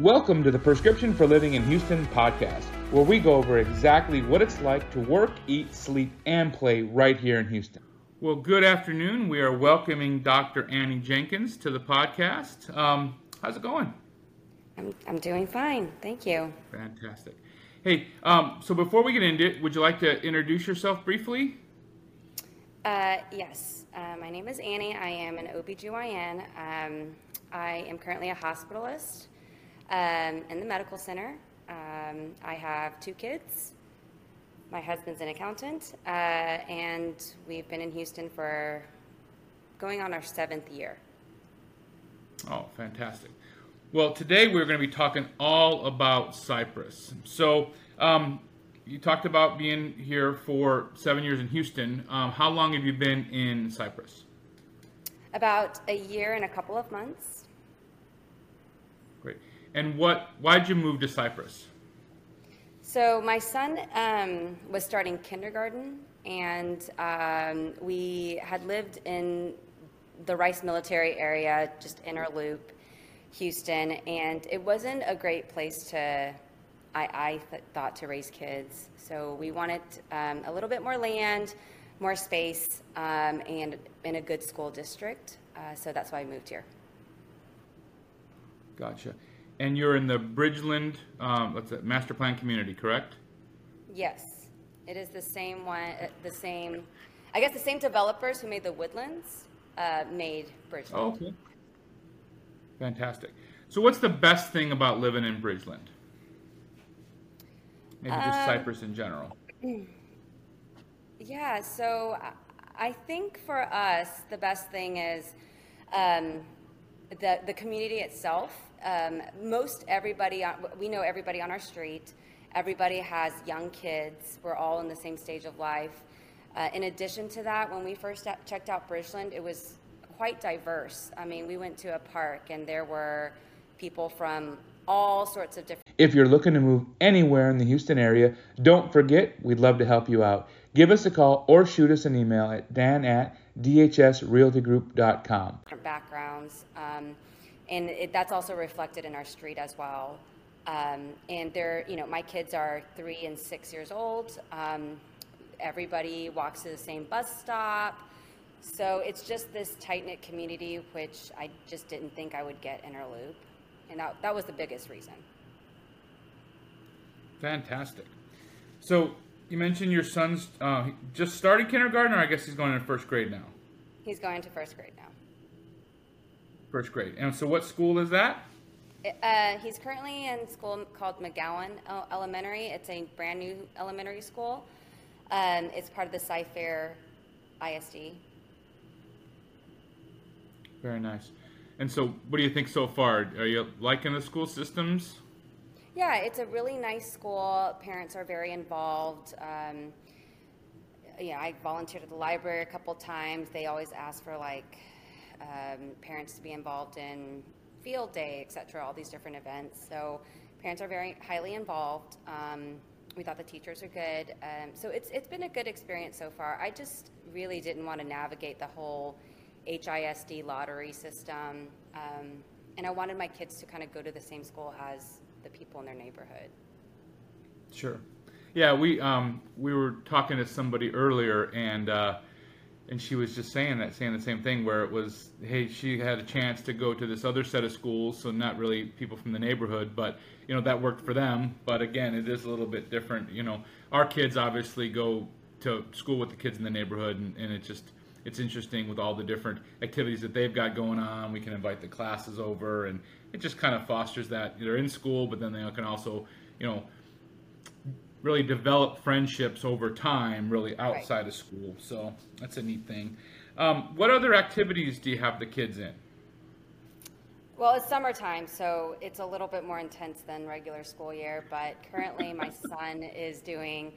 Welcome to the Prescription for Living in Houston podcast, where we go over exactly what it's like to work, eat, sleep, and play right here in Houston. Well, good afternoon. We are welcoming Dr. Annie Jenkins to the podcast. Um, how's it going? I'm, I'm doing fine. Thank you. Fantastic. Hey, um, so before we get into it, would you like to introduce yourself briefly? Uh, yes. Uh, my name is Annie. I am an OBGYN. Um, I am currently a hospitalist um, in the medical center. Um, I have two kids. My husband's an accountant, uh, and we've been in Houston for going on our seventh year. Oh, fantastic. Well, today we're going to be talking all about Cypress. So, um, you talked about being here for seven years in Houston. Um, how long have you been in Cypress? About a year and a couple of months. And what? Why did you move to Cypress? So my son um, was starting kindergarten, and um, we had lived in the Rice Military area, just inner loop, Houston, and it wasn't a great place to. I, I th- thought to raise kids, so we wanted um, a little bit more land, more space, um, and in a good school district. Uh, so that's why I moved here. Gotcha. And you're in the Bridgeland, um, what's it, master plan community, correct? Yes, it is the same one, uh, the same, I guess the same developers who made the Woodlands uh, made Bridgeland. Oh, okay. Fantastic. So, what's the best thing about living in Bridgeland? Maybe just Um, Cypress in general. Yeah, so I- I think for us, the best thing is um, the, the community itself. Um, most everybody, on, we know everybody on our street. Everybody has young kids. We're all in the same stage of life. Uh, in addition to that, when we first checked out Bridgeland, it was quite diverse. I mean, we went to a park and there were people from all sorts of different If you're looking to move anywhere in the Houston area, don't forget, we'd love to help you out. Give us a call or shoot us an email at dan at dhsrealtygroup.com. backgrounds, um, and it, that's also reflected in our street as well. Um, and they're, you know, my kids are three and six years old. Um, everybody walks to the same bus stop, so it's just this tight knit community, which I just didn't think I would get in our loop, and that that was the biggest reason. Fantastic. So, you mentioned your son's uh, just started kindergarten, or I guess he's going in first grade now? He's going to first grade now. First grade. And so, what school is that? Uh, he's currently in school called McGowan Elementary. It's a brand new elementary school. Um, it's part of the Cy-Fair ISD. Very nice. And so, what do you think so far? Are you liking the school systems? Yeah, it's a really nice school. Parents are very involved. Um, yeah, I volunteered at the library a couple times. They always ask for like um, parents to be involved in field day, et cetera, all these different events. So parents are very highly involved. Um, we thought the teachers are good. Um, so it's it's been a good experience so far. I just really didn't want to navigate the whole HISD lottery system, um, and I wanted my kids to kind of go to the same school as the people in their neighborhood. Sure. Yeah, we um, we were talking to somebody earlier, and uh, and she was just saying that, saying the same thing, where it was, hey, she had a chance to go to this other set of schools, so not really people from the neighborhood, but you know that worked for them. But again, it is a little bit different. You know, our kids obviously go to school with the kids in the neighborhood, and, and it just it's interesting with all the different activities that they've got going on. We can invite the classes over, and it just kind of fosters that they're in school, but then they can also, you know, really develop friendships over time, really outside of school. So that's a neat thing. Um, what other activities do you have the kids in? Well, it's summertime, so it's a little bit more intense than regular school year. But currently, my son is doing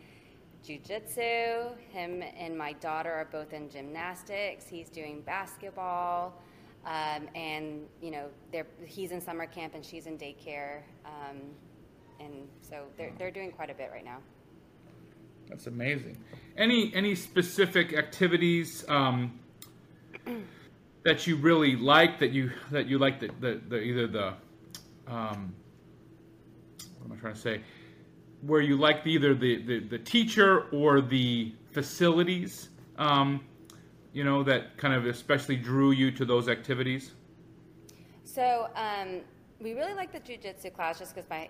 jujitsu. Him and my daughter are both in gymnastics. He's doing basketball, um, and you know, they're, he's in summer camp and she's in daycare. Um, and so they're they're doing quite a bit right now. That's amazing. Any any specific activities um, that you really like that you that you like the, the, the either the um, what am I trying to say, where you liked either the, the, the teacher or the facilities, um, you know, that kind of especially drew you to those activities? So um, we really like the jujitsu class just because my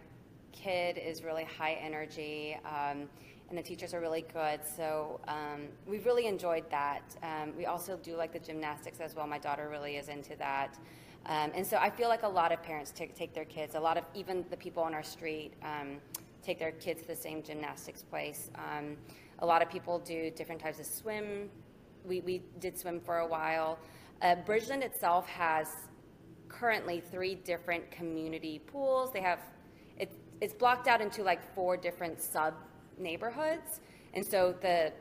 kid is really high energy um, and the teachers are really good. So um, we really enjoyed that. Um, we also do like the gymnastics as well. My daughter really is into that. Um, and so I feel like a lot of parents take, take their kids, a lot of even the people on our street um, take their kids to the same gymnastics place. Um, a lot of people do different types of swim. We, we did swim for a while. Uh, Bridgeland itself has currently three different community pools. They have, it's blocked out into like four different sub neighborhoods. And so the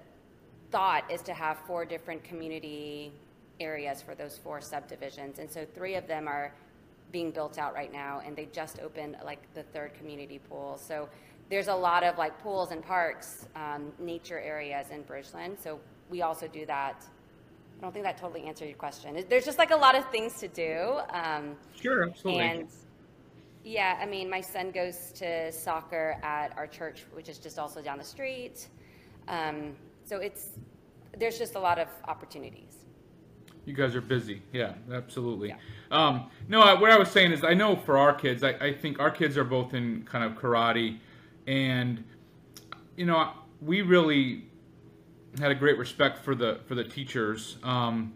thought is to have four different community areas for those four subdivisions. And so three of them are being built out right now, and they just opened like the third community pool. So there's a lot of like pools and parks, um, nature areas in Bridgeland. So we also do that. I don't think that totally answered your question. There's just like a lot of things to do. Um, Sure, absolutely. and yeah, I mean, my son goes to soccer at our church, which is just also down the street. Um, so it's there's just a lot of opportunities. You guys are busy. Yeah, absolutely. Yeah. Um, no, I, what I was saying is, I know for our kids, I, I think our kids are both in kind of karate, and you know, we really had a great respect for the for the teachers um,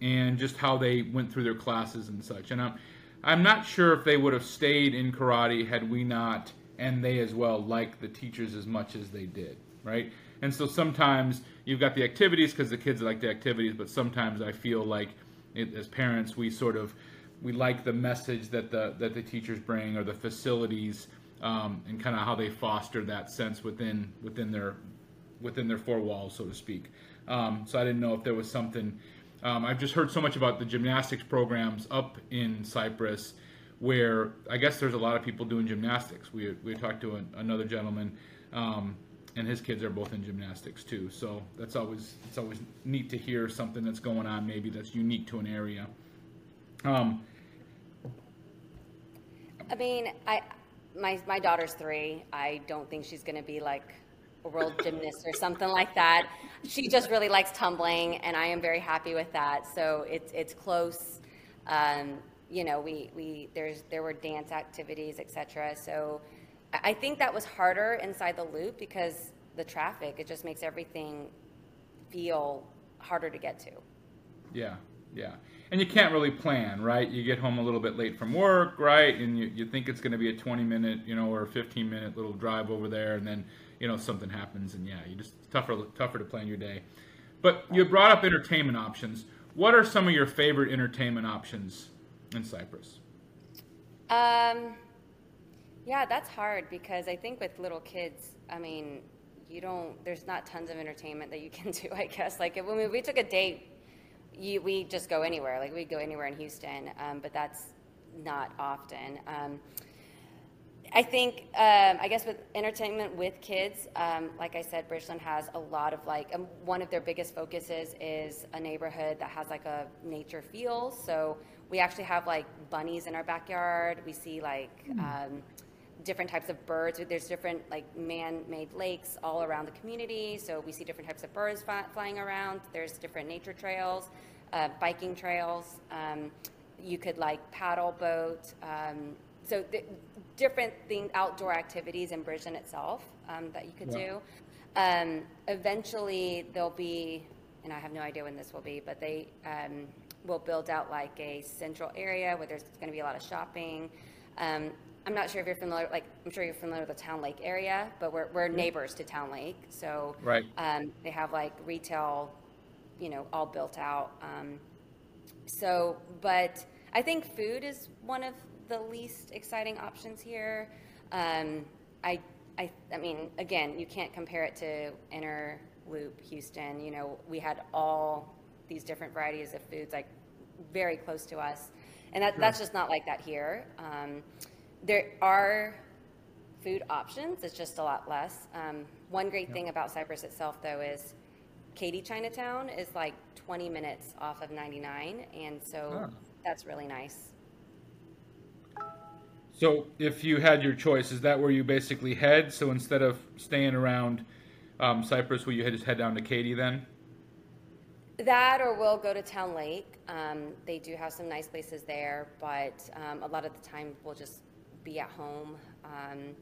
and just how they went through their classes and such. And I'm I'm not sure if they would have stayed in karate had we not and they as well liked the teachers as much as they did, right? And so sometimes you've got the activities because the kids like the activities, but sometimes I feel like it, as parents we sort of we like the message that the that the teachers bring or the facilities um, and kind of how they foster that sense within within their within their four walls, so to speak. Um, so I didn't know if there was something. Um, I've just heard so much about the gymnastics programs up in Cypress, where I guess there's a lot of people doing gymnastics. We we talked to an, another gentleman, um, and his kids are both in gymnastics too. So that's always it's always neat to hear something that's going on, maybe that's unique to an area. Um, I mean, I my my daughter's three. I don't think she's going to be like world gymnast or something like that. She just really likes tumbling, and I am very happy with that. So it's it's close. Um, you know, we we there's there were dance activities, etc. So I think that was harder inside the loop because the traffic. It just makes everything feel harder to get to. Yeah, yeah. And you can't really plan, right? You get home a little bit late from work, right? And you, you think it's going to be a 20 minute, you know, or a 15 minute little drive over there, and then, you know, something happens, and yeah, you just tougher tougher to plan your day. But you brought up entertainment options. What are some of your favorite entertainment options in Cypress? Um, yeah, that's hard because I think with little kids, I mean, you don't. There's not tons of entertainment that you can do. I guess like when we, we took a date, you, we just go anywhere. Like we go anywhere in Houston, um, but that's not often. Um, I think, um, I guess with entertainment with kids, um, like I said, Bridgeland has a lot of like, um, one of their biggest focuses is a neighborhood that has like a nature feel. So we actually have like bunnies in our backyard. We see like um, different types of birds. There's different like man-made lakes all around the community. So we see different types of birds fly, flying around. There's different nature trails, uh, biking trails. Um, you could like paddle boat. Um, so th- different thing, outdoor activities in Bridgeland itself um, that you could Yeah. do. Um, eventually, there'll be, and I have no idea when this will be, but they um, will build out like a central area where there's going to be a lot of shopping. Um, I'm not sure if you're familiar, like I'm sure you're familiar with the Towne Lake area, but we're, we're neighbors to Towne Lake, so Right. um, they have like retail, you know, all built out. Um, so, but I think food is one of the least exciting options here. Um, I, I, I mean, again, you can't compare it to Inner Loop Houston. You know, we had all these different varieties of foods like very close to us, and that, that's just not like that here. Um, there are food options. It's just a lot less. Um, one great thing about Cypress itself, though, is Katy Chinatown is like 20 minutes off of 99, and so Ah. that's really nice. So if you had your choice, is that where you basically head? So instead of staying around um, Cypress, will you just head down to Katy then? That or we'll go to Towne Lake. Um, they do have some nice places there, but um, a lot of the time we'll just be at home. Um,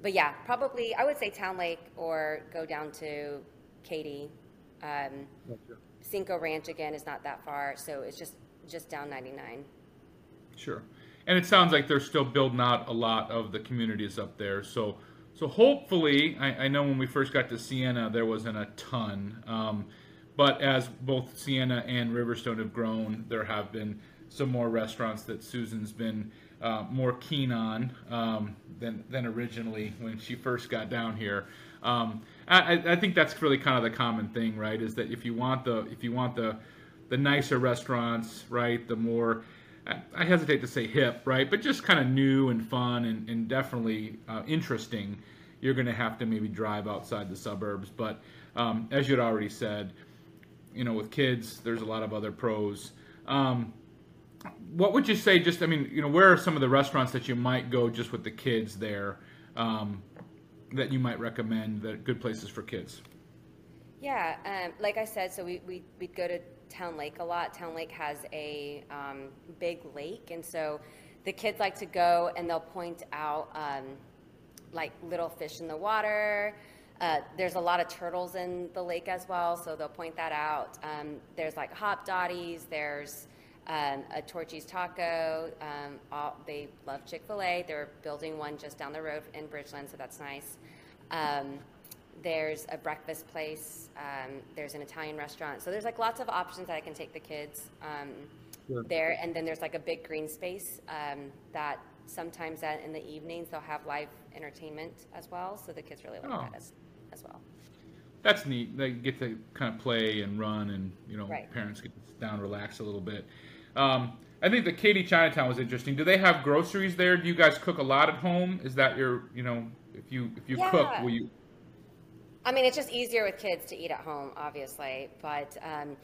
but yeah, probably I would say Towne Lake or go down to Katy. Um, Cinco Ranch again is not that far, so it's just just down 99. Sure. And it sounds like they're still building out a lot of the communities up there. So, so hopefully, I, I know when we first got to Sienna, there wasn't a ton. Um, but as both Sienna and Riverstone have grown, there have been some more restaurants that Susan's been uh, more keen on um, than than originally when she first got down here. Um, I, I think that's really kind of the common thing, right? Is that if you want the if you want the the nicer restaurants, right, the more I hesitate to say hip, right, but just kind of new and fun and, and definitely uh, interesting. You're going to have to maybe drive outside the suburbs, but um, as you had already said, you know, with kids, there's a lot of other pros. Um, what would you say? Just, I mean, you know, where are some of the restaurants that you might go just with the kids there um, that you might recommend that good places for kids? Yeah, um, like I said, so we, we, we'd go to Towne Lake a lot. Towne Lake has a um, big lake, and so the kids like to go and they'll point out um, like little fish in the water. Uh, there's a lot of turtles in the lake as well, so they'll point that out. Um, there's like Hopdoddy's. There's um, a Torchy's Taco. Um, all, they love Chick Fil A. They're building one just down the road in Bridgeland, so that's nice. Um, there's a breakfast place. Um, there's an Italian restaurant. So there's like lots of options that I can take the kids um, sure. there. And then there's like a big green space um, that sometimes at, in the evenings they'll have live entertainment as well. So the kids really like oh. that as, as well. That's neat. They get to kind of play and run, and you know, right. parents get down, relax a little bit. Um, I think the Katy Chinatown was interesting. Do they have groceries there? Do you guys cook a lot at home? Is that your, you know, if you if you yeah. cook, will you I mean, it's just easier with kids to eat at home, obviously. But um,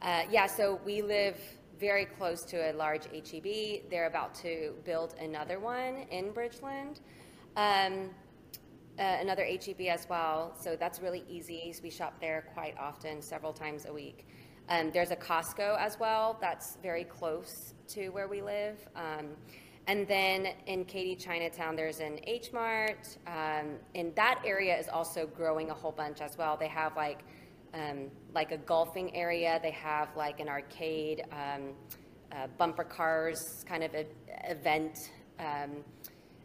uh, yeah, so we live very close to a large HEB. They're about to build another one in Bridgeland, um, uh, another HEB as well. So that's really easy. We shop there quite often, several times a week. Um, there's a Costco as well that's very close to where we live. And then in Katy Chinatown, there's an H Mart, um, and that area is also growing a whole bunch as well. They have like um, like a golfing area. They have like an arcade, um, uh, bumper cars kind of a, event. Um,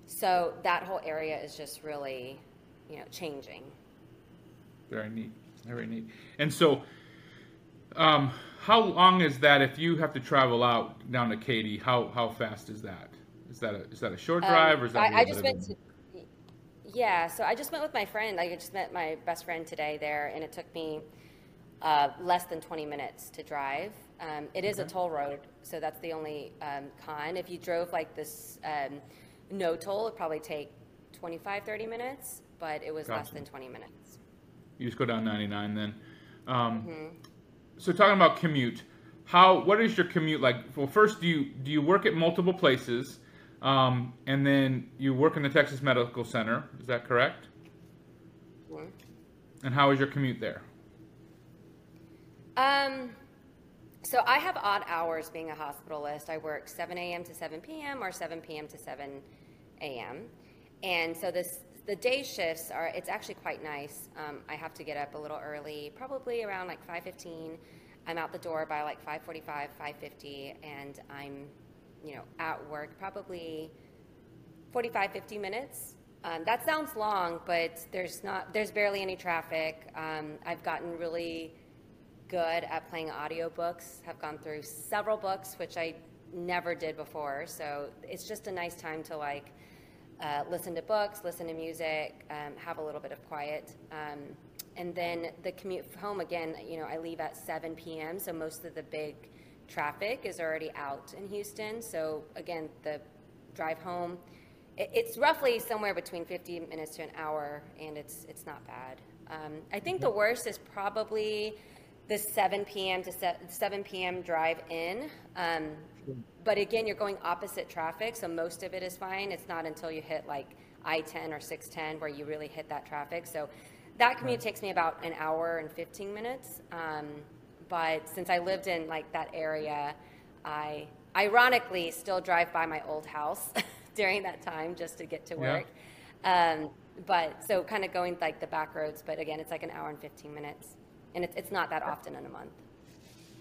so that whole area is just really, you know, changing. Very neat. Very neat. And so, um, how long is that if you have to travel out down to Katy? How how fast is that? Is that a is that a short um, drive um, or is that? I, I just went to. Yeah, so I just went with my friend. I just met my best friend today there, and it took me uh, less than 20 minutes to drive. Um, it is okay. a toll road, so that's the only um, con. If you drove like this um, no toll, it'd probably take 25, 30 minutes, but it was gotcha. less than 20 minutes. You just go down 99 then. Um, mm-hmm. So talking about commute, how what is your commute like? Well, first, do you do you work at multiple places? Um, and then you work in the Texas Medical Center. Is that correct? What? And how is your commute there? Um, so I have odd hours being a hospitalist. I work 7 a.m. to 7 p.m. or 7 p.m. to 7 a.m. And so this the day shifts are it's actually quite nice. Um, I have to get up a little early, probably around like 5:15. I'm out the door by like 5:45, 5:50, and I'm you know, at work, probably 45, 50 minutes. Um, that sounds long, but there's not, there's barely any traffic. Um, I've gotten really good at playing audiobooks, have gone through several books, which I never did before. So it's just a nice time to like uh, listen to books, listen to music, um, have a little bit of quiet. Um, and then the commute home again, you know, I leave at 7 p.m. So most of the big traffic is already out in Houston. So again, the drive home, it's roughly somewhere between 50 minutes to an hour, and it's it's not bad. Um, I think the worst is probably the 7 p.m. to 7 p.m. drive in. Um, but again, you're going opposite traffic, so most of it is fine. It's not until you hit like I-10 or 610 where you really hit that traffic. So that commute takes me about an hour and 15 minutes. Um, but since I lived in like that area, I ironically still drive by my old house during that time just to get to Yeah. work. Um, but so kind of going like the back roads, but again, it's like an hour and 15 minutes. And it's, it's not that often in a month.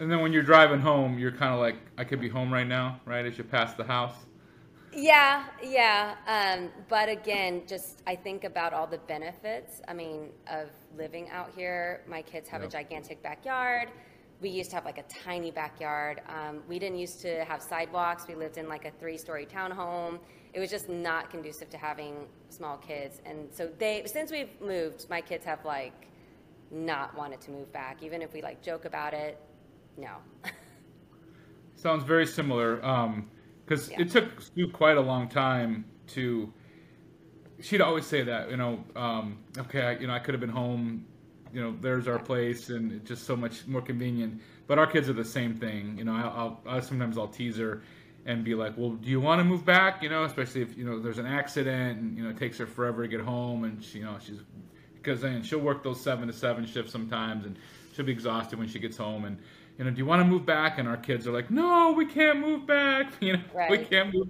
And then when you're driving home, you're kind of like, I could be home right now, right? As you pass the house. Yeah, yeah. Um, but again, just I think about all the benefits. I mean, of living out here. My kids have Yep. a gigantic backyard. We used to have like a tiny backyard. Um, we didn't used to have sidewalks. We lived in like a three-story townhome. It was just not conducive to having small kids. And so they, since we've moved, my kids have like not wanted to move back. Even if we like joke about it, no. Sounds very similar. Because Yeah. it took Sue quite a long time to. She'd always say that, you know, um, okay, I, you know, I could have been home. You know, there's our place, and it's just so much more convenient. But our kids are the same thing. You know, I'll, I'll I, sometimes I'll tease her and be like, "Well, do you want to move back?" You know, especially if you know there's an accident, and you know it takes her forever to get home, and she, you know, she's because then she'll work those seven to seven shifts sometimes, and she'll be exhausted when she gets home. And you know, do you want to move back? And our kids are like, "No, we can't move back. You know, we can't move."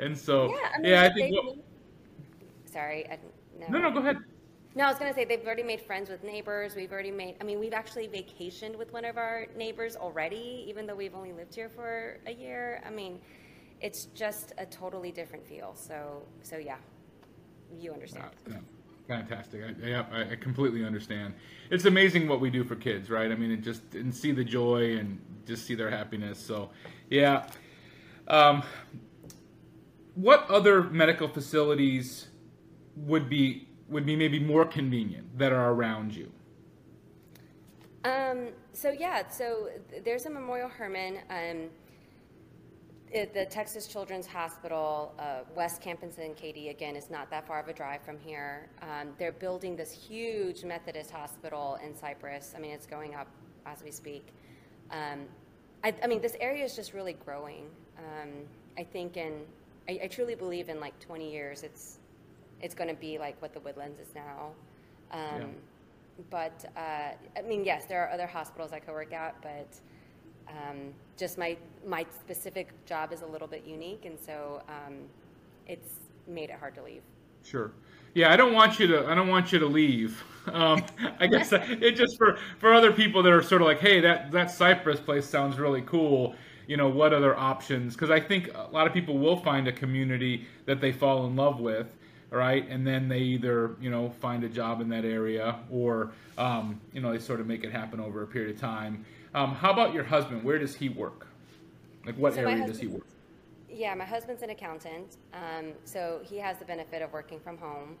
And so, Yeah, I yeah, I think. moved- Sorry, I, no, no, go ahead. No, I was going to say they've already made friends with neighbors. We've already made, I mean, we've actually vacationed with one of our neighbors already, even though we've only lived here for a year. I mean, it's just a totally different feel. So, so yeah, you understand. Yeah, fantastic. I, yeah, I, completely understand. It's amazing what we do for kids, right? I mean, just and see the joy and just see their happiness. So, yeah. Um, what other medical facilities would be would be maybe more convenient that are around you? Um, so yeah, so there's a Memorial Hermann, um, the Texas Children's Hospital, uh, West Campus in Katy, again, is not that far of a drive from here. Um, they're building this huge Methodist hospital in Cypress. I mean, it's going up as we speak. Um, I, I mean, this area is just really growing. Um, I think in, I, I truly believe in like 20 years, it's, it's going to be like what the Woodlands is now. Um, Yeah. But, uh, I mean, yes, there are other hospitals I could work at, but um, just my, my specific job is a little bit unique, and so um, it's made it hard to leave. Sure. Yeah, I don't want you to. I don't want you to leave. Um, I guess it just for for other people that are sort of like, hey, that that Cypress place sounds really cool. You know, what other options? Because I think a lot of people will find a community that they fall in love with, right? And then they either you know find a job in that area, or um, you know they sort of make it happen over a period of time. Um, how about your husband? Where does he work? Like, what So area does he work? Yeah, my husband's an accountant, um, so he has the benefit of working from home.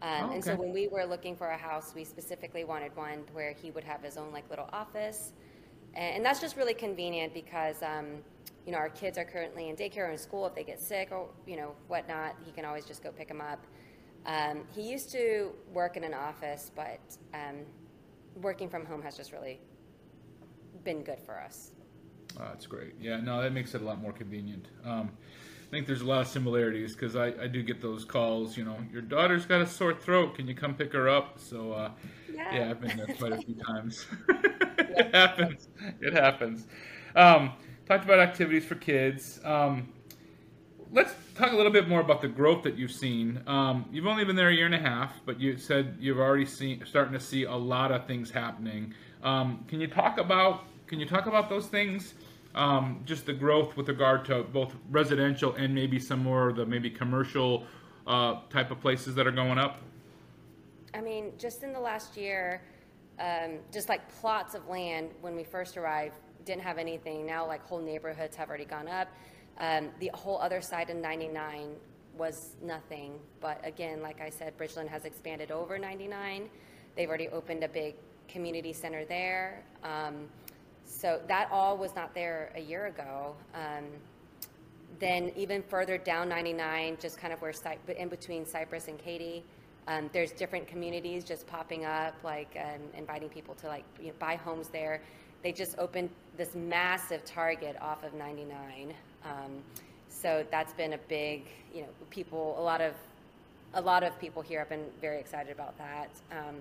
Um, Oh, And so when we were looking for a house, we specifically wanted one where he would have his own like little office, and, and that's just really convenient because um, you know our kids are currently in daycare or in school. If they get sick or you know whatnot, he can always just go pick them up. Um, he used to work in an office, but um, working from home has just really been good for us. Oh, that's great. Yeah, no, that makes it a lot more convenient. Um, I think there's a lot of similarities because I, I do get those calls. You know, your daughter's got a sore throat. Can you come pick her up? So uh, Yeah. yeah, I've been there quite a few times. it happens. It happens. Um, talked about activities for kids. Um, let's talk a little bit more about the growth that you've seen. Um, you've only been there a year and a half, but you said you've already seen starting to see a lot of things happening. Um, can you talk about can you talk about those things? Um, just the growth with regard to both residential and maybe some more of the maybe commercial uh, type of places that are going up. I mean, just in the last year, um, just like plots of land when we first arrived didn't have anything. Now, like whole neighborhoods have already gone up. Um, the whole other side of 99 was nothing. But again, like I said, Bridgeland has expanded over 99. They've already opened a big community center there. Um, so that all was not there a year ago. Um, then even further down 99, just kind of where in between Cypress and Katy, Um, there's different communities just popping up, like um, inviting people to like you know, buy homes there. They just opened this massive Target off of 99. Um, so that's been a big, you know, people, a lot of, a lot of people here have been very excited about that. Um,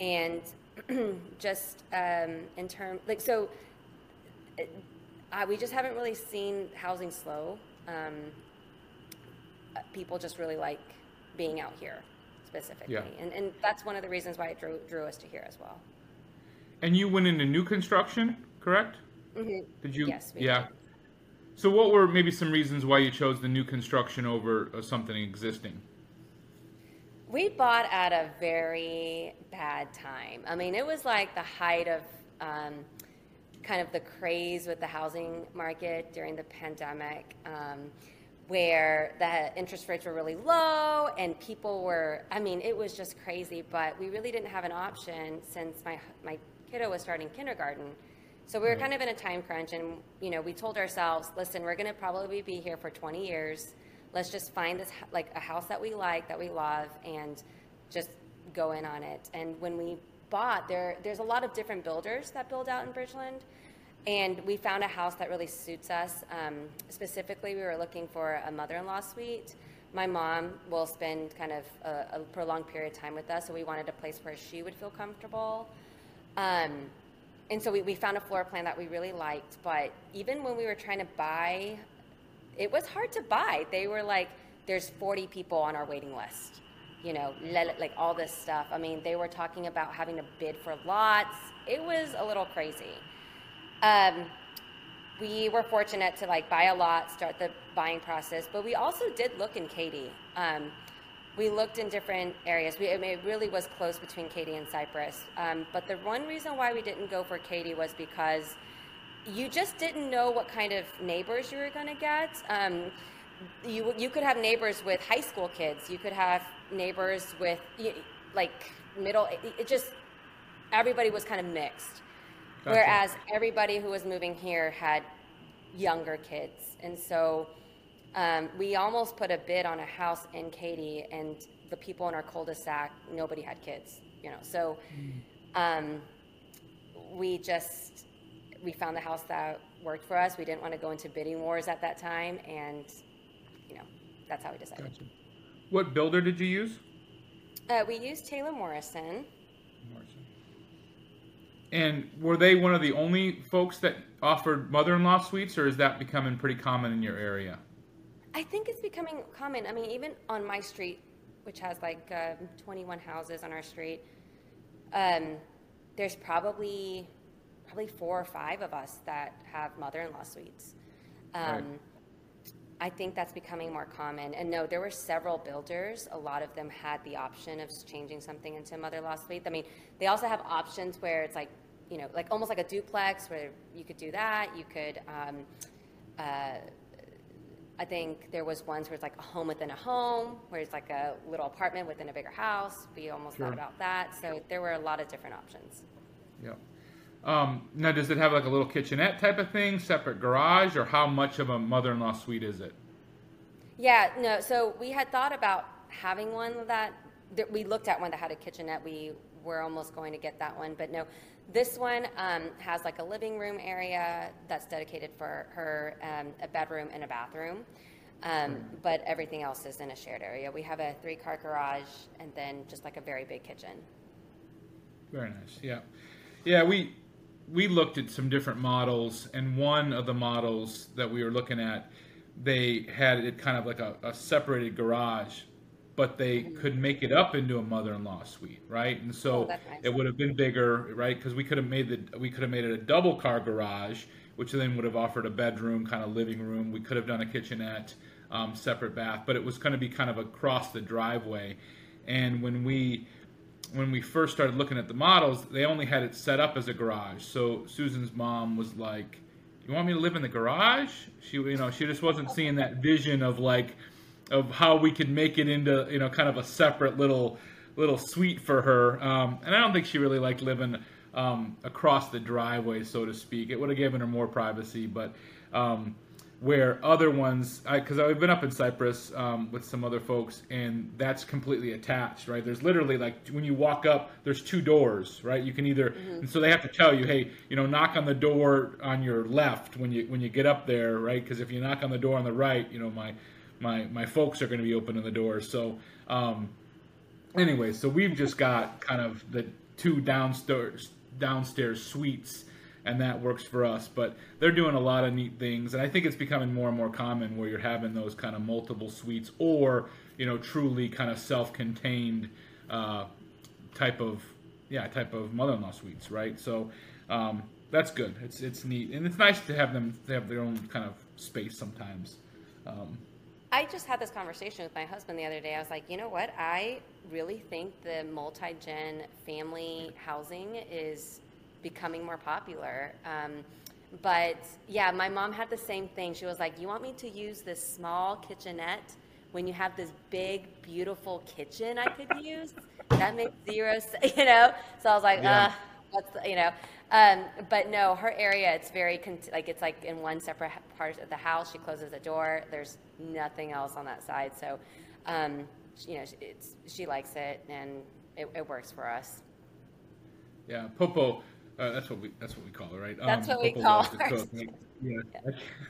and just um, in terms, like, so uh, we just haven't really seen housing slow. Um, uh, people just really like being out here specifically. Yeah. And, and that's one of the reasons why it drew, drew us to here as well. And you went into new construction, correct? Mm-hmm. Did you? Yes, we yeah. did. So, what were maybe some reasons why you chose the new construction over uh, something existing? We bought at a very bad time. I mean, it was like the height of um, kind of the craze with the housing market during the pandemic, um, where the interest rates were really low and people were, I mean, it was just crazy, but we really didn't have an option since my, my kiddo was starting kindergarten. So we were Right. kind of in a time crunch, and you know, we told ourselves, listen, we're going to probably be here for 20 years. Let's just find this like a house that we like, that we love, and just go in on it. And when we bought, there there's a lot of different builders that build out in Bridgeland, and we found a house that really suits us. Um, specifically, we were looking for a mother-in-law suite. My mom will spend kind of a, a prolonged period of time with us, so we wanted a place where she would feel comfortable. Um, and so we, we found a floor plan that we really liked, but even when we were trying to buy, it was hard to buy. They were like, there's 40 people on our waiting list, you know, like all this stuff. I mean, they were talking about having to bid for lots. It was a little crazy. Um, we were fortunate to like buy a lot, start the buying process, but we also did look in Katy. Um, we looked in different areas. We, I mean, it really was close between Katy and Cypress. Um, but the one reason why we didn't go for Katy was because you just didn't know what kind of neighbors you were going to get. Um, you, you could have neighbors with high school kids. You could have neighbors with like middle. It, it just everybody was kind of mixed. Gotcha. Whereas everybody who was moving here had younger kids, and so um, we almost put a bid on a house in Katy, and the people in our cul-de-sac, nobody had kids. You know, so um, we just we found the house that worked for us. We didn't want to go into bidding wars at that time, and you know, that's how we decided. Gotcha. What builder did you use? Uh, we used Taylor Morrison. And were they one of the only folks that offered mother-in-law suites, or is that becoming pretty common in your area? I think it's becoming common. I mean, even on my street, which has like um 21 houses on our street, um, there's probably probably four or five of us that have mother-in-law suites. Um, Right. I think that's becoming more common. And no, there were several builders. A lot of them had the option of changing something into a mother-in-law suite. I mean, they also have options where it's like, you know, like almost like a duplex where you could do that. You could. Um, uh, I think there was ones where it's like a home within a home, where it's like a little apartment within a bigger house. We almost Sure. thought about that. So there were a lot of different options. Yeah. Um, now, does it have like a little kitchenette type of thing, separate garage, or how much of a mother-in-law suite is it? Yeah, no. So we had thought about having one that, that we looked at one that had a kitchenette. We were almost going to get that one, but no. This one um, has like a living room area that's dedicated for her, um, a bedroom and a bathroom. Um, but everything else is in a shared area. We have a three-car garage and then just like a very big kitchen. Very nice. Yeah, yeah. We we looked at some different models, and one of the models that we were looking at, they had it kind of like a, a separated garage, but they could make it up into a mother-in-law suite, right? And so Oh, nice. it would have been bigger, right? Because we could have made the we could have made it a double car garage, which then would have offered a bedroom, kind of living room. We could have done a kitchenette, um, separate bath, but it was going to be kind of across the driveway. And when we when we first started looking at the models, they only had it set up as a garage. So Susan's mom was like, "You want me to live in the garage?" She, you know, she just wasn't seeing that vision of like, of how we could make it into, you know, kind of a separate little, little suite for her. Um, and I don't think she really liked living um, across the driveway, so to speak. It would have given her more privacy, but. Um, where other ones, because I've been up in Cypress um, with some other folks, and that's completely attached, right? There's literally like when you walk up, there's two doors, right? You can either, mm-hmm. and so they have to tell you, hey, you know, knock on the door on your left when you when you get up there, right? Because if you knock on the door on the right, you know, my my my folks are going to be opening the door. So, um, anyway, so we've just got kind of the two downstairs downstairs suites and that works for us. But they're doing a lot of neat things, and I think it's becoming more and more common where you're having those kind of multiple suites, or you know, truly kind of self-contained uh, type of yeah type of mother-in-law suites, right? So um, that's good. It's it's neat, and it's nice to have them to have their own kind of space sometimes. Um, I just had this conversation with my husband the other day. I was like, you know what? I really think the multi gen family housing is becoming more popular. Um, but yeah, my mom had the same thing. She was like, "You want me to use this small kitchenette when you have this big, beautiful kitchen I could use?" that makes zero sense, you know. So I was like, yeah. "Uh, what's you know?" Um, but no, her area it's very like it's like in one separate part of the house. She closes the door. There's nothing else on that side. So, um, you know, it's she likes it and it, it works for us. Yeah, Popo uh, that's what we that's what we call her, right? That's um, what we call her. Yeah,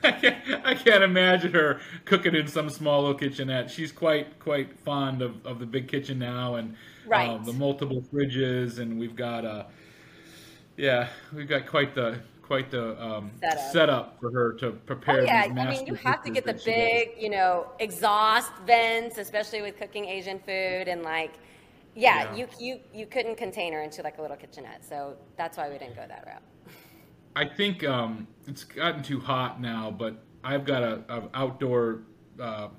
I can't, I can't imagine her cooking in some small little kitchenette. She's quite quite fond of, of the big kitchen now and right. um, the multiple fridges, and we've got uh, yeah, we've got quite the quite the um, setup. setup. for her to prepare. Oh, yeah, I mean, you have to get the big, you know, exhaust vents, especially with cooking Asian food, and like yeah, yeah, you you you couldn't contain her into like a little kitchenette, so that's why we didn't go that route. I think um, it's gotten too hot now, but I've got a, a outdoor uh,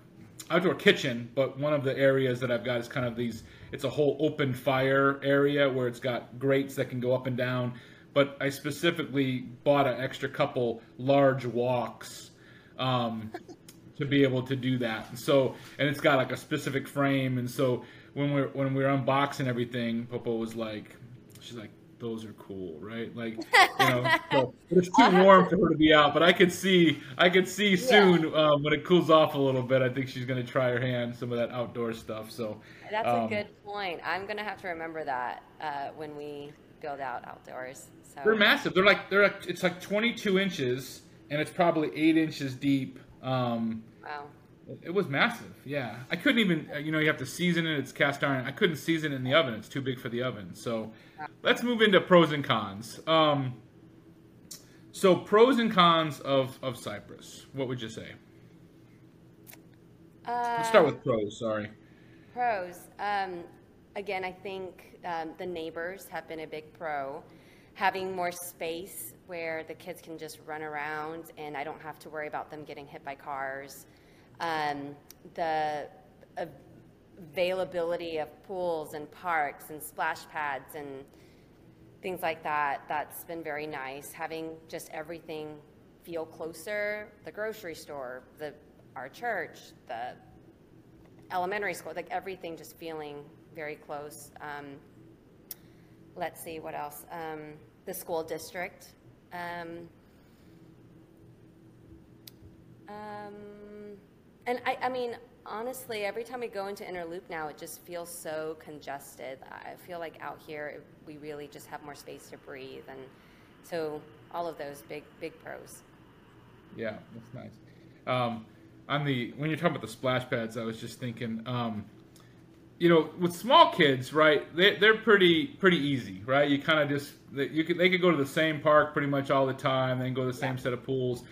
outdoor kitchen, but one of the areas that I've got is kind of these. It's a whole open fire area where it's got grates that can go up and down. But I specifically bought an extra couple large woks um, to be able to do that. And so, and it's got like a specific frame, and so when we're when we are unboxing everything, Popo was like, she's like, those are cool, right? Like, you know, so it's too warm for her to be out, but I could see, I could see soon um, when it cools off a little bit. I think she's going to try her hand some of that outdoor stuff. So that's um, a good point. I'm going to have to remember that uh, when we build out outdoors. So they're massive. They're like they're like, it's like 22 inches, and it's probably eight inches deep. Um, wow. It was massive. Yeah, I couldn't even. Uh, you know, you have to season it. It's cast iron. I couldn't season it in the oven. It's too big for the oven. So, let's move into pros and cons. Um, so pros and cons of of Cypress. What would you say? Uh, let's start with pros. Sorry. Pros. Um, again, I think um, the neighbors have been a big pro. Having more space where the kids can just run around and I don't have to worry about them getting hit by cars um, the availability of pools and parks and splash pads and things like that. That's been very nice. Having just everything feel closer, the grocery store, the our church, the elementary school, like everything just feeling very close. Um, let's see what else. Um, the school district. Um, um and I, I mean, honestly, every time we go into Inner Loop now, it just feels so congested. I feel like out here, we really just have more space to breathe. And so all of those big, big pros. Yeah, that's nice. Um, on the, when you're talking about the splash pads, I was just thinking, um, you know, with small kids, right? They, they're pretty pretty easy, right? You kind of just they, you could they could go to the same park pretty much all the time, then go to the same yeah. set of pools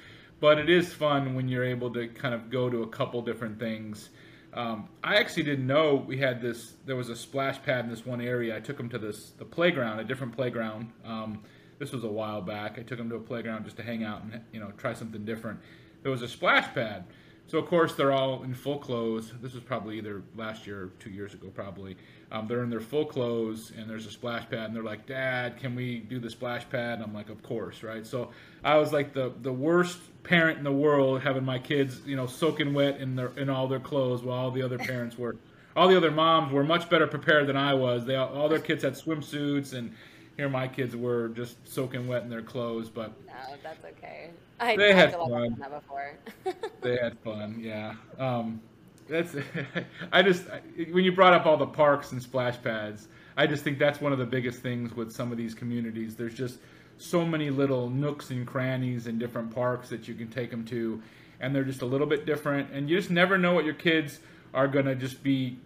but it is fun when you're able to kind of go to a couple different things. Um, I actually didn't know we had this. There was a splash pad in this one area. I took them to this the playground, a different playground. Um, this was a while back. I took them to a playground just to hang out and you know try something different. There was a splash pad, so of course they're all in full clothes. This was probably either last year or two years ago, probably. Um, they're in their full clothes and there's a splash pad and they're like, Dad, can we do the splash pad? And I'm like, Of course, right? So I was like the the worst parent in the world having my kids, you know, soaking wet in their in all their clothes while all the other parents were all the other moms were much better prepared than I was. They all, all their kids had swimsuits and here my kids were just soaking wet in their clothes, but No, that's okay. I They had talked a lot fun. that before. they had fun. Yeah. Um, that's. I just when you brought up all the parks and splash pads, I just think that's one of the biggest things with some of these communities. There's just so many little nooks and crannies in different parks that you can take them to, and they're just a little bit different. And you just never know what your kids are gonna just be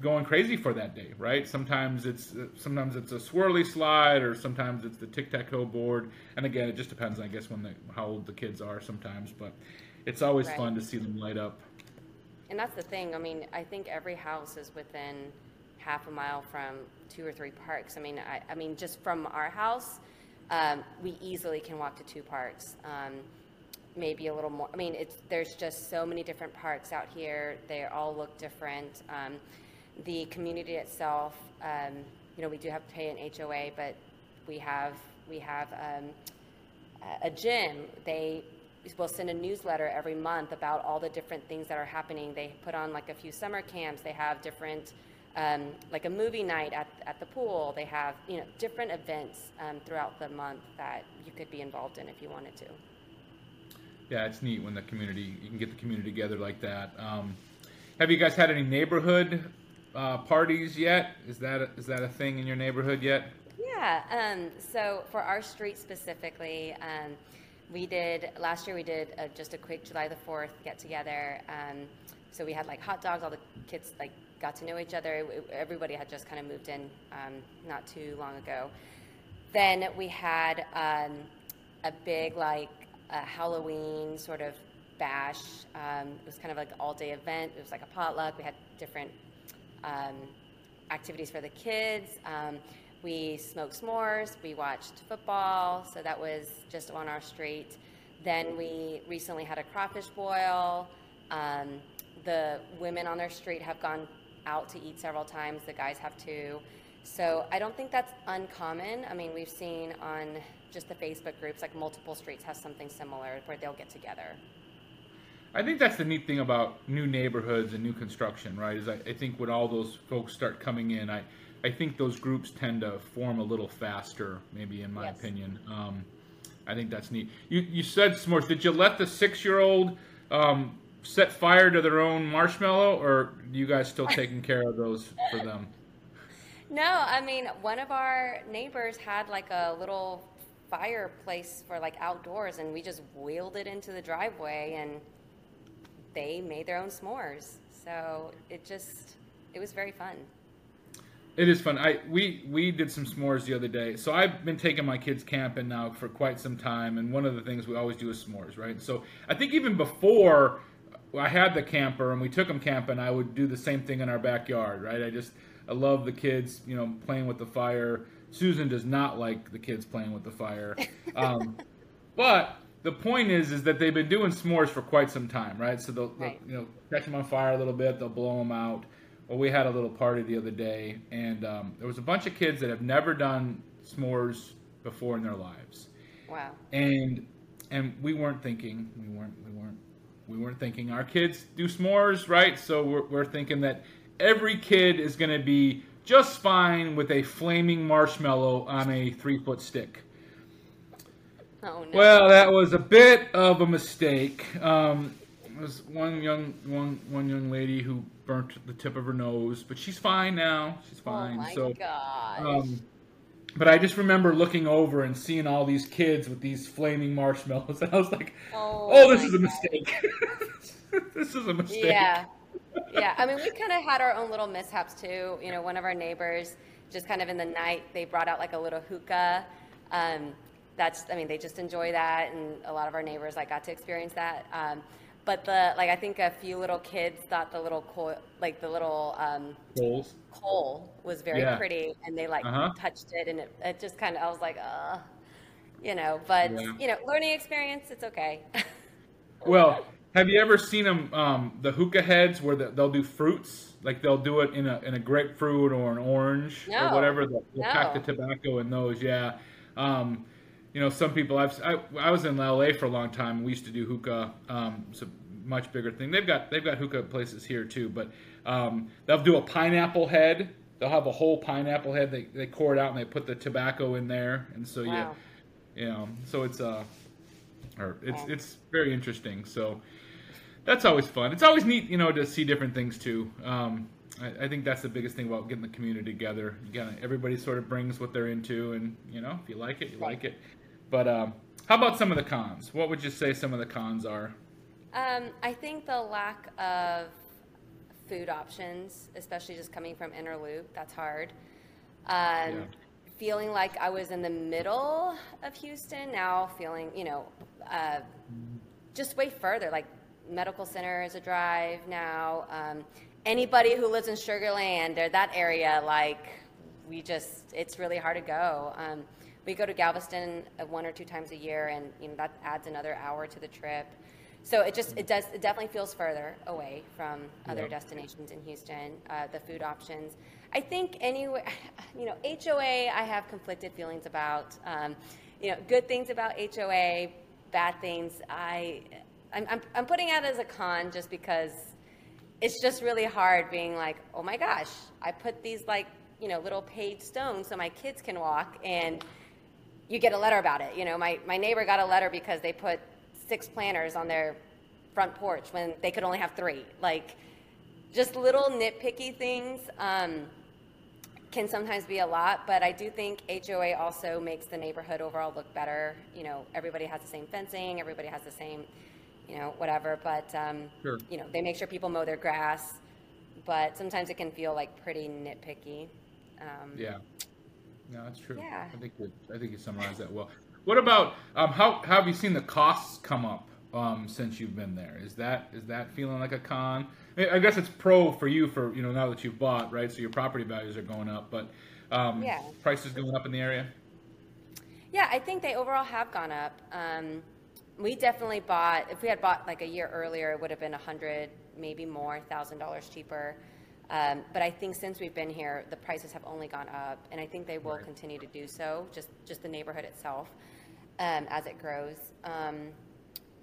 going crazy for that day, right? Sometimes it's uh, sometimes it's a swirly slide, or sometimes it's the tic tac toe board. And again, it just depends, I guess, when the, how old the kids are sometimes. But it's always Right. fun to see them light up. And that's the thing. I mean, I think every house is within half a mile from two or three parks. I mean, I, I mean, just from our house, um, we easily can walk to two parks. Um, maybe a little more. I mean, it's there's just so many different parks out here. They all look different. Um, the community itself, um, you know, we do have to pay an HOA, but we have we have um, a- a gym. They will send a newsletter every month about all the different things that are happening. They put on like a few summer camps. They have different, um, like a movie night at, at the pool. They have, you know, different events um, throughout the month that you could be involved in if you wanted to. Yeah, it's neat when the community you can get the community together like that. Um, have you guys had any neighborhood uh, parties yet? Is that a, is that a thing in your neighborhood yet? Yeah. Um, so for our street specifically, um, we did last year. We did uh, just a quick July the Fourth get together. So we had like hot dogs. All the kids like got to know each other. Everybody had just kind of moved in um, not too long ago. Then we had um, a big like a Halloween sort of bash. Um, it was kind of like an all day event. It was like a potluck. We had different um, activities for the kids. Um, we smoked s'mores. We watched football. So that was just on our street. Then we recently had a crawfish boil. Um, the women on their street have gone out to eat several times. The guys have too. So I don't think that's uncommon. I mean, we've seen on just the Facebook groups, like multiple streets have something similar where they'll get together. I think that's the neat thing about new neighborhoods and new construction, right? Is I, I think when all those folks start coming in, I, I think those groups tend to form a little faster, maybe in my Yes. opinion. Um, I think that's neat. You you said s'mores. Did you let the six year old um, set fire to their own marshmallow, or you guys still taking care of those for them? No, I mean, one of our neighbors had like a little fireplace for like outdoors, and we just wheeled it into the driveway, and they made their own s'mores. So it just, it was very fun. It is fun. I we we did some s'mores the other day. So I've been taking my kids camping now for quite some time, and one of the things we always do is s'mores, right? So I think even before I had the camper and we took them camping, I would do the same thing in our backyard, right? I just I love the kids, you know, playing with the fire. Susan does not like the kids playing with the fire, um, but the point is, is that they've been doing s'mores for quite some time, right? So they'll, they'll you know catch them on fire a little bit, they'll blow them out. Well, we had a little party the other day, and um, there was a bunch of kids that have never done s'mores before in their lives, Wow. and and we weren't thinking, we weren't, we weren't, we weren't thinking our kids do s'mores, right? So we're, we're thinking that every kid is going to be just fine with a flaming marshmallow on a three foot stick. Oh, no. Well, that was a bit of a mistake. Um, there was one young one one young lady who burnt the tip of her nose, but she's fine now. She's fine. oh fine. my so, gosh. um, but I just remember looking over and seeing all these kids with these flaming marshmallows, and I was like, Oh "Oh, this is a God. mistake. this is a mistake." Yeah. Yeah. I mean, we kind of had our own little mishaps too. You know, one of our neighbors, just kind of in the night, they brought out like a little hookah. Um, that's, I mean, they just enjoy that, and a lot of our neighbors like got to experience that. Um, but the like, I think a few little kids thought the little coil, like the little um, Holes. coal was very Yeah. pretty, and they like Uh-huh. touched it, and it, it just kind of, I was like, uh, you know. But Yeah. you know, learning experience, it's okay. Well, have you ever seen them, um, the hookah heads, where the, they'll do fruits? Like they'll do it in a in a grapefruit or an orange No. or whatever. They'll, they'll pack the tobacco in those. Yeah. Um, you know, some people. I've I, I was in LA for a long time. We used to do hookah. Um, a much bigger thing. They've got they've got hookah places here too, but um, they'll do a pineapple head they'll have a whole pineapple head. They they core it out and they put the tobacco in there, and so Wow. you, you know, so it's uh, or it's Wow. it's very interesting. So that's always fun. It's always neat, you know, to see different things too. Um, I, I think that's the biggest thing about getting the community together. You gotta, everybody sort of brings what they're into, and you know, if you like it, you like it. But um, how about some of the cons? What would you say some of the cons are? Um, I think the lack of food options, especially just coming from Inner Loop, that's hard. Um, Yeah. Feeling like I was in the middle of Houston, now feeling, you know, uh, just way further. Like medical center is a drive now. Um, anybody who lives in Sugar Land or that area, like we just, it's really hard to go. Um, we go to Galveston uh, one or two times a year, and you know that adds another hour to the trip. So it just it does it definitely feels further away from other Yeah. destinations in Houston. Uh, the food options, I think anyway, you know HOA I have conflicted feelings about. Um, you know, good things about HOA, bad things I I'm, I'm, I'm putting it as a con just because it's just really hard being like, oh my gosh, I put these like, you know, little paved stones so my kids can walk and you get a letter about it. You know, my, my neighbor got a letter because they put six planters on their front porch when they could only have three. Like, just little nitpicky things um, can sometimes be a lot, but I do think HOA also makes the neighborhood overall look better. You know, everybody has the same fencing, everybody has the same, you know, whatever, but, um, Sure. you know, they make sure people mow their grass, but sometimes it can feel like pretty nitpicky. Um, Yeah, no, that's true. Yeah. I think you, I think you summarized that well. What about um, how, how have you seen the costs come up um, since you've been there? Is that is that feeling like a con? I I guess it's pro for you for you know now that you've bought right, so your property values are going up, but um, Yeah. prices going up in the area. Yeah, I think they overall have gone up. Um, we definitely bought. If we had bought like a year earlier, it would have been a hundred, maybe more, thousand dollars cheaper. Um, but I think since we've been here, the prices have only gone up, and I think they will Right. continue to do so. Just just the neighborhood itself, um, as it grows. Um,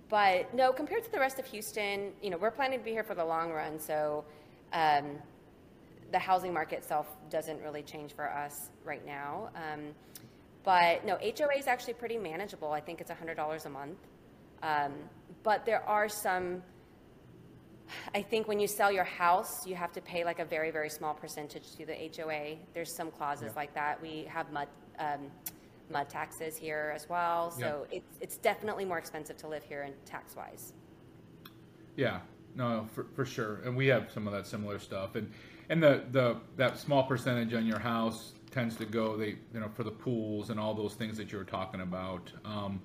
but no, compared to the rest of Houston, you know, we're planning to be here for the long run, so. Um, the housing market itself doesn't really change for us right now. Um, but no, HOA is actually pretty manageable. I think it's $100 a month. Um, but there are some, I think when you sell your house, you have to pay like a very, very small percentage to the HOA. There's some clauses Yeah. like that. We have mud, um, mud taxes here as well. So it's, it's definitely more expensive to live here and tax wise. Yeah, no, for, for sure. And we have some of that similar stuff. And and the, the that small percentage on your house tends to go they you know for the pools and all those things that you were talking about. Um,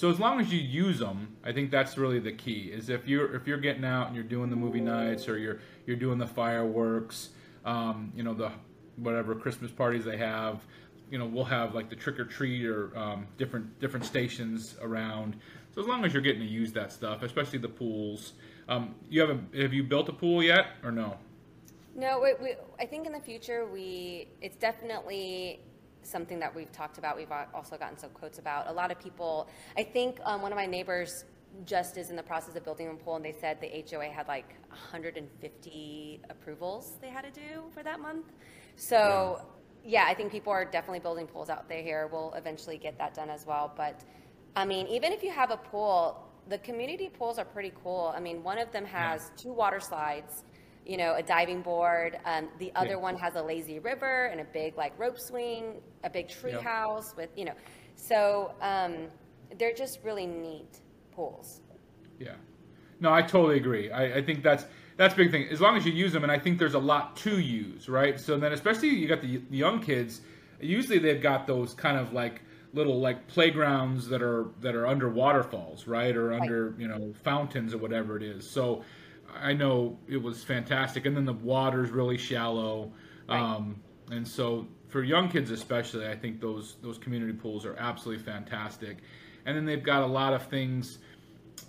so as long as you use them, I think that's really the key. Is if you're if you're getting out and you're doing the movie nights or you're you're doing the fireworks, um, you know the whatever Christmas parties they have. You know, we'll have like the trick or treat or um, different different stations around. So as long as you're getting to use that stuff, especially the pools, um, you haven't have you built a pool yet or no? No, we, we, I think in the future we it's definitely something that we've talked about. We've also gotten some quotes about. A lot of people. I think um, one of my neighbors just is in the process of building a pool, and they said the HOA had like 150 approvals they had to do for that month. So yeah, I think people are definitely building pools out there here. We'll eventually get that done as well. But I mean, even if you have a pool, the community pools are pretty cool. I mean, one of them has two water slides you know, a diving board. Um, the other Yeah. one has a lazy river and a big like rope swing, a big tree Yep. house with, you know, so um, they're just really neat pools. Yeah. No, I totally agree. I, I think that's that's a big thing. As long as you use them, and I think there's a lot to use, right? So then, especially you got the, the young kids. Usually, they've got those kind of like little like playgrounds that are that are under waterfalls, right, or under you know fountains or whatever it is. So I know it was fantastic, and then the water's really shallow, Right. um, and so for young kids especially, I think those those community pools are absolutely fantastic. And then they've got a lot of things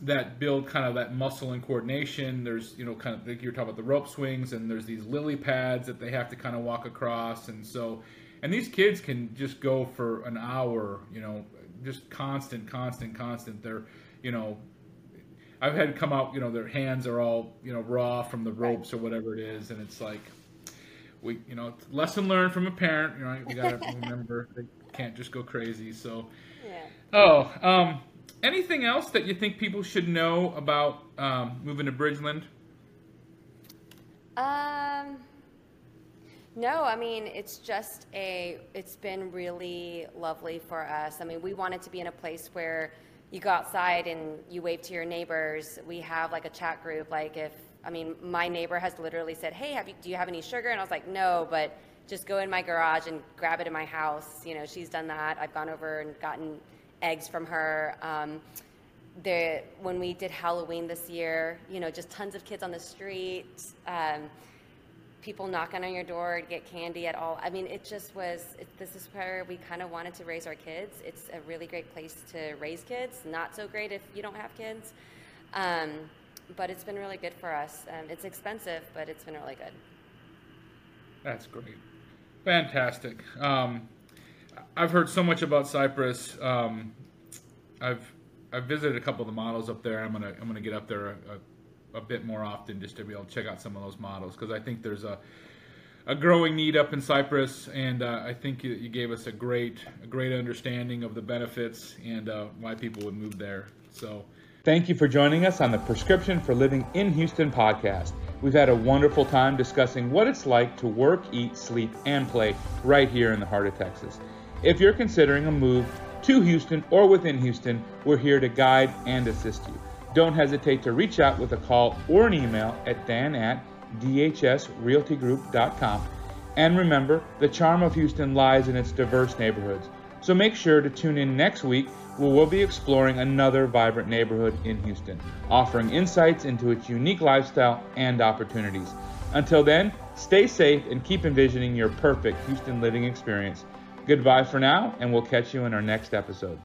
that build kind of that muscle and coordination. There's, you know, kind of like you're talking about the rope swings, and there's these lily pads that they have to kind of walk across, and so, and these kids can just go for an hour, you know, just constant, constant, constant. They're, you know, I've had come out, you know, their hands are all, you know, raw from the ropes or whatever it is, and it's like, we, you know, it's lesson learned from a parent. You know, you got to remember they can't just go crazy. So, Yeah. oh, um, anything else that you think people should know about um, moving to Bridgeland? Um, no, I mean, it's just a, it's been really lovely for us. I mean, we wanted to be in a place where you go outside and you wave to your neighbors. We have like a chat group, like if, I mean, my neighbor has literally said, hey, you, do you have any sugar? And I was like, no, but just go in my garage and grab it in my house. You know, she's done that. I've gone over and gotten eggs from her. Um, the when we did Halloween this year, you know, just tons of kids on the street, um, people knocking on your door to get candy at all. I mean, it just was. It, this is where we kind of wanted to raise our kids. It's a really great place to raise kids. Not so great if you don't have kids, um, but it's been really good for us. Um, it's expensive, but it's been really good. That's great. Fantastic. Um, I've heard so much about Cypress. Um, I've I've visited a couple of the models up there. I'm gonna I'm gonna get up there a bit more often just to be able to check out some of those models because I think there's a a growing need up in Cypress, and uh, I think you, you gave us a great a great understanding of the benefits and uh, why people would move there. So. Thank you for joining us on the Prescription for Living in Houston podcast. We've had a wonderful time discussing what it's like to work, eat, sleep, and play right here in the heart of Texas. If you're considering a move to Houston or within Houston, we're here to guide and assist you. Don't hesitate to reach out with a call or an email at dan at dhsrealtygroup.com. And remember, the charm of Houston lies in its diverse neighborhoods. So make sure to tune in next week where we'll be exploring another vibrant neighborhood in Houston, offering insights into its unique lifestyle and opportunities. Until then, stay safe and keep envisioning your perfect Houston living experience. Goodbye for now, and we'll catch you in our next episode.